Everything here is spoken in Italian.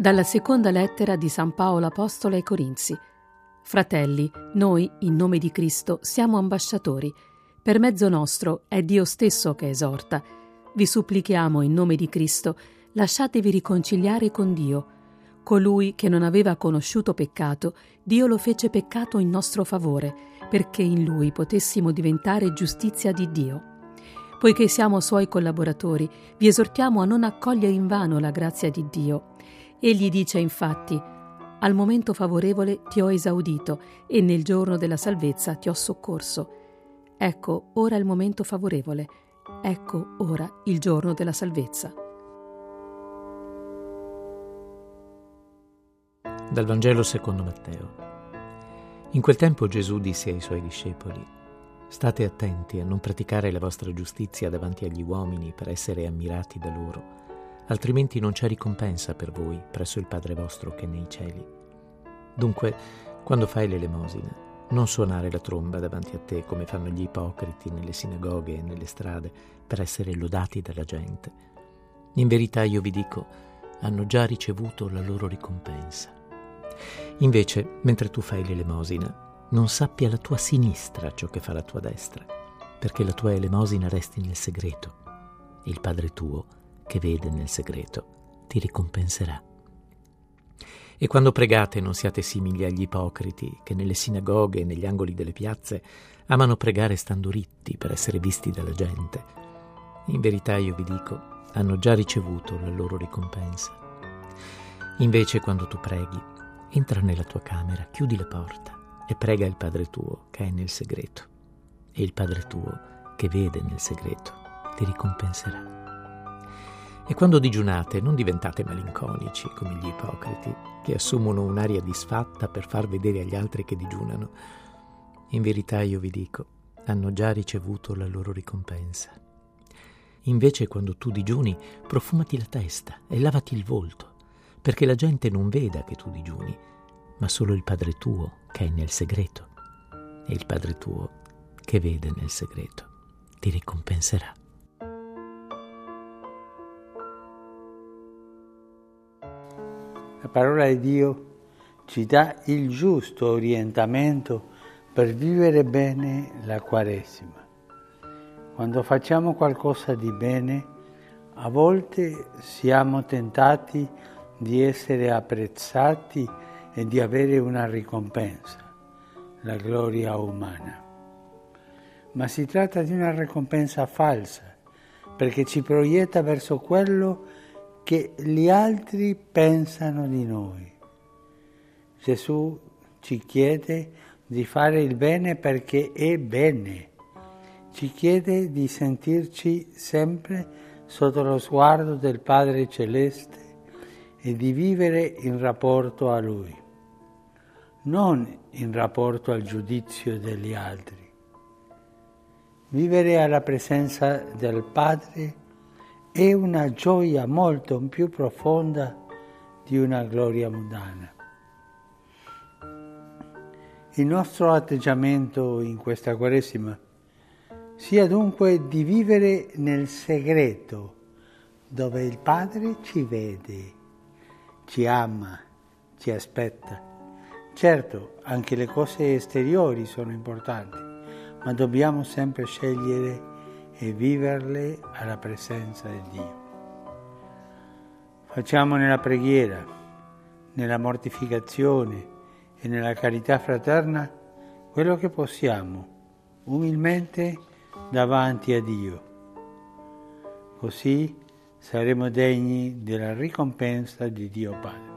Dalla seconda lettera di San Paolo Apostolo ai Corinzi. Fratelli, noi, in nome di Cristo, siamo ambasciatori. Per mezzo nostro è Dio stesso che esorta. Vi supplichiamo in nome di Cristo, lasciatevi riconciliare con Dio. Colui che non aveva conosciuto peccato, Dio lo fece peccato in nostro favore, perché in lui potessimo diventare giustizia di Dio. Poiché siamo suoi collaboratori, vi esortiamo a non accogliere invano la grazia di Dio Egli dice infatti, al momento favorevole ti ho esaudito e nel giorno della salvezza ti ho soccorso. Ecco ora il momento favorevole, ecco ora il giorno della salvezza. Dal Vangelo secondo Matteo. In quel tempo Gesù disse ai suoi discepoli, State attenti a non praticare la vostra giustizia davanti agli uomini per essere ammirati da loro altrimenti non c'è ricompensa per voi presso il Padre vostro che è nei cieli. Dunque, quando fai l'elemosina, non suonare la tromba davanti a te come fanno gli ipocriti nelle sinagoghe e nelle strade per essere lodati dalla gente. In verità io vi dico, hanno già ricevuto la loro ricompensa. Invece, mentre tu fai l'elemosina, non sappi alla tua sinistra ciò che fa la tua destra, perché la tua elemosina resti nel segreto. Il Padre tuo che vede nel segreto, ti ricompenserà. E quando pregate non siate simili agli ipocriti che nelle sinagoghe e negli angoli delle piazze amano pregare stando ritti per essere visti dalla gente. In verità io vi dico, hanno già ricevuto la loro ricompensa. Invece quando tu preghi, entra nella tua camera, chiudi la porta e prega il Padre tuo che è nel segreto. E il Padre tuo che vede nel segreto ti ricompenserà. E quando digiunate non diventate malinconici come gli ipocriti, che assumono un'aria disfatta per far vedere agli altri che digiunano. In verità io vi dico, hanno già ricevuto la loro ricompensa. Invece quando tu digiuni, profumati la testa e lavati il volto, perché la gente non veda che tu digiuni, ma solo il Padre tuo che è nel segreto. E il Padre tuo che vede nel segreto ti ricompenserà. La parola di Dio ci dà il giusto orientamento per vivere bene la Quaresima. Quando facciamo qualcosa di bene, a volte siamo tentati di essere apprezzati e di avere una ricompensa, la gloria umana. Ma si tratta di una ricompensa falsa, perché ci proietta verso quello che gli altri pensano di noi. Gesù ci chiede di fare il bene perché è bene, ci chiede di sentirci sempre sotto lo sguardo del Padre Celeste e di vivere in rapporto a Lui, non in rapporto al giudizio degli altri. Vivere alla presenza del Padre è una gioia molto più profonda di una gloria mundana. Il nostro atteggiamento in questa Quaresima sia dunque di vivere nel segreto, dove il Padre ci vede, ci ama, ci aspetta. Certo, anche le cose esteriori sono importanti, ma dobbiamo sempre scegliere e viverle alla presenza di Dio. Facciamo nella preghiera, nella mortificazione e nella carità fraterna quello che possiamo, umilmente davanti a Dio. Così saremo degni della ricompensa di Dio Padre.